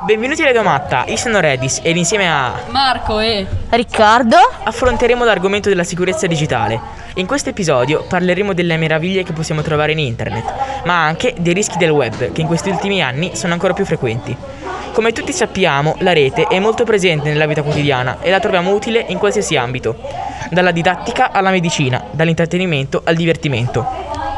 Benvenuti a Domatta, io sono Redis ed insieme a Marco e Riccardo affronteremo l'argomento della sicurezza digitale. In questo episodio parleremo delle meraviglie che possiamo trovare in internet, ma anche dei rischi del web che in questi ultimi anni sono ancora più frequenti. Come tutti sappiamo, la rete è molto presente nella vita quotidiana e la troviamo utile in qualsiasi ambito, dalla didattica alla medicina, dall'intrattenimento al divertimento.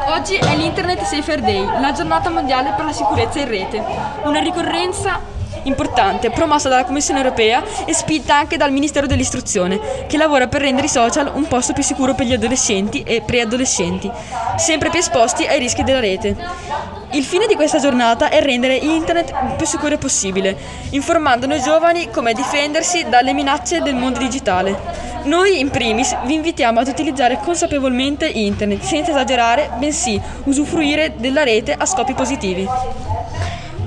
oggi è l'Internet Safer Day, la giornata mondiale per la sicurezza in rete. Una ricorrenza importante promossa dalla Commissione europea e spinta anche dal Ministero dell'Istruzione, che lavora per rendere i social un posto più sicuro per gli adolescenti e preadolescenti, sempre più esposti ai rischi della rete. Il fine di questa giornata è rendere internet il più sicuro possibile, informando noi giovani come difendersi dalle minacce del mondo digitale. Noi, in primis, vi invitiamo ad utilizzare consapevolmente internet, senza esagerare, bensì usufruire della rete a scopi positivi.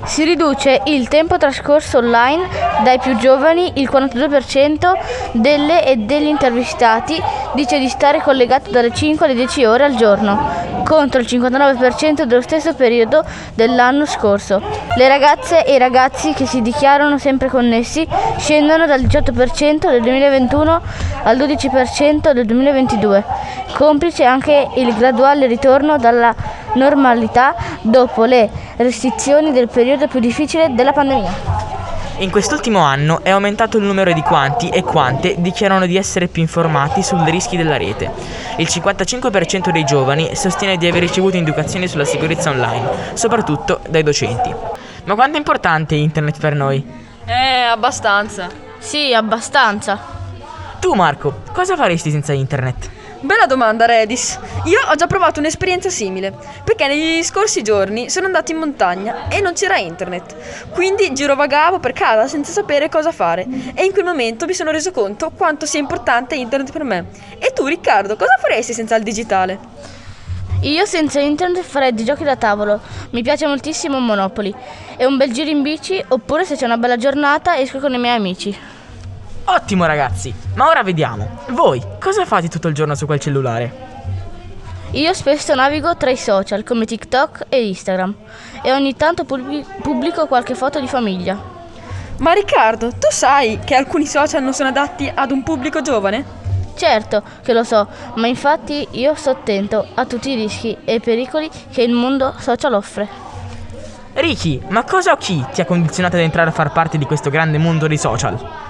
Si riduce il tempo trascorso online dai più giovani, il 42% delle e degli intervistati dice di stare collegato dalle 5 alle 10 ore al giorno, contro il 59% dello stesso periodo dell'anno scorso. Le ragazze e i ragazzi che si dichiarano sempre connessi scendono dal 18% del 2021 al 12% del 2022, complice anche il graduale ritorno dalla normalità dopo le restrizioni del periodo più difficile della pandemia. In quest'ultimo anno è aumentato il numero di quanti e quante dichiarano di essere più informati sui rischi della rete. Il 55% dei giovani sostiene di aver ricevuto educazione sulla sicurezza online, soprattutto dai docenti. Ma quanto è importante internet per noi? Eh, abbastanza. Sì, abbastanza. Tu Marco, cosa faresti senza internet? Bella domanda, Redis. Io ho già provato un'esperienza simile, perché negli scorsi giorni sono andato in montagna e non c'era internet. Quindi girovagavo per casa senza sapere cosa fare e in quel momento mi sono reso conto quanto sia importante internet per me. E tu, Riccardo, cosa faresti senza il digitale? Io senza internet farei di giochi da tavolo. Mi piace moltissimo Monopoli. E un bel giro in bici, oppure se c'è una bella giornata esco con i miei amici. Ottimo ragazzi, ma ora vediamo. Voi cosa fate tutto il giorno su quel cellulare? Io spesso navigo tra i social come TikTok e Instagram e ogni tanto pubblico qualche foto di famiglia. Ma Riccardo, tu sai che alcuni social non sono adatti ad un pubblico giovane? Certo che lo so, ma infatti io sto attento a tutti i rischi e i pericoli che il mondo social offre. Ricky, ma cosa o chi ti ha condizionato ad entrare a far parte di questo grande mondo dei social?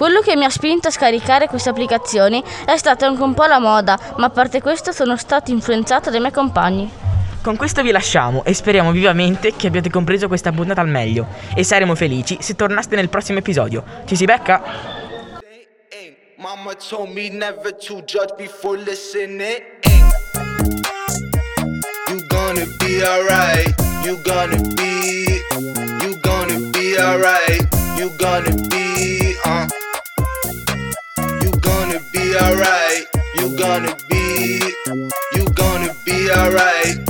Quello che mi ha spinto a scaricare queste applicazioni è stata anche un po' la moda, ma a parte questo sono stato influenzato dai miei compagni. Con questo vi lasciamo e speriamo vivamente che abbiate compreso questa puntata al meglio e saremo felici se tornaste nel prossimo episodio. Ci si becca? Mama told me never to judge before listening. You gonna be alright. You gonna be. You gonna be alright. You gonna be. Uh. Alright. You gonna be. You gonna be alright.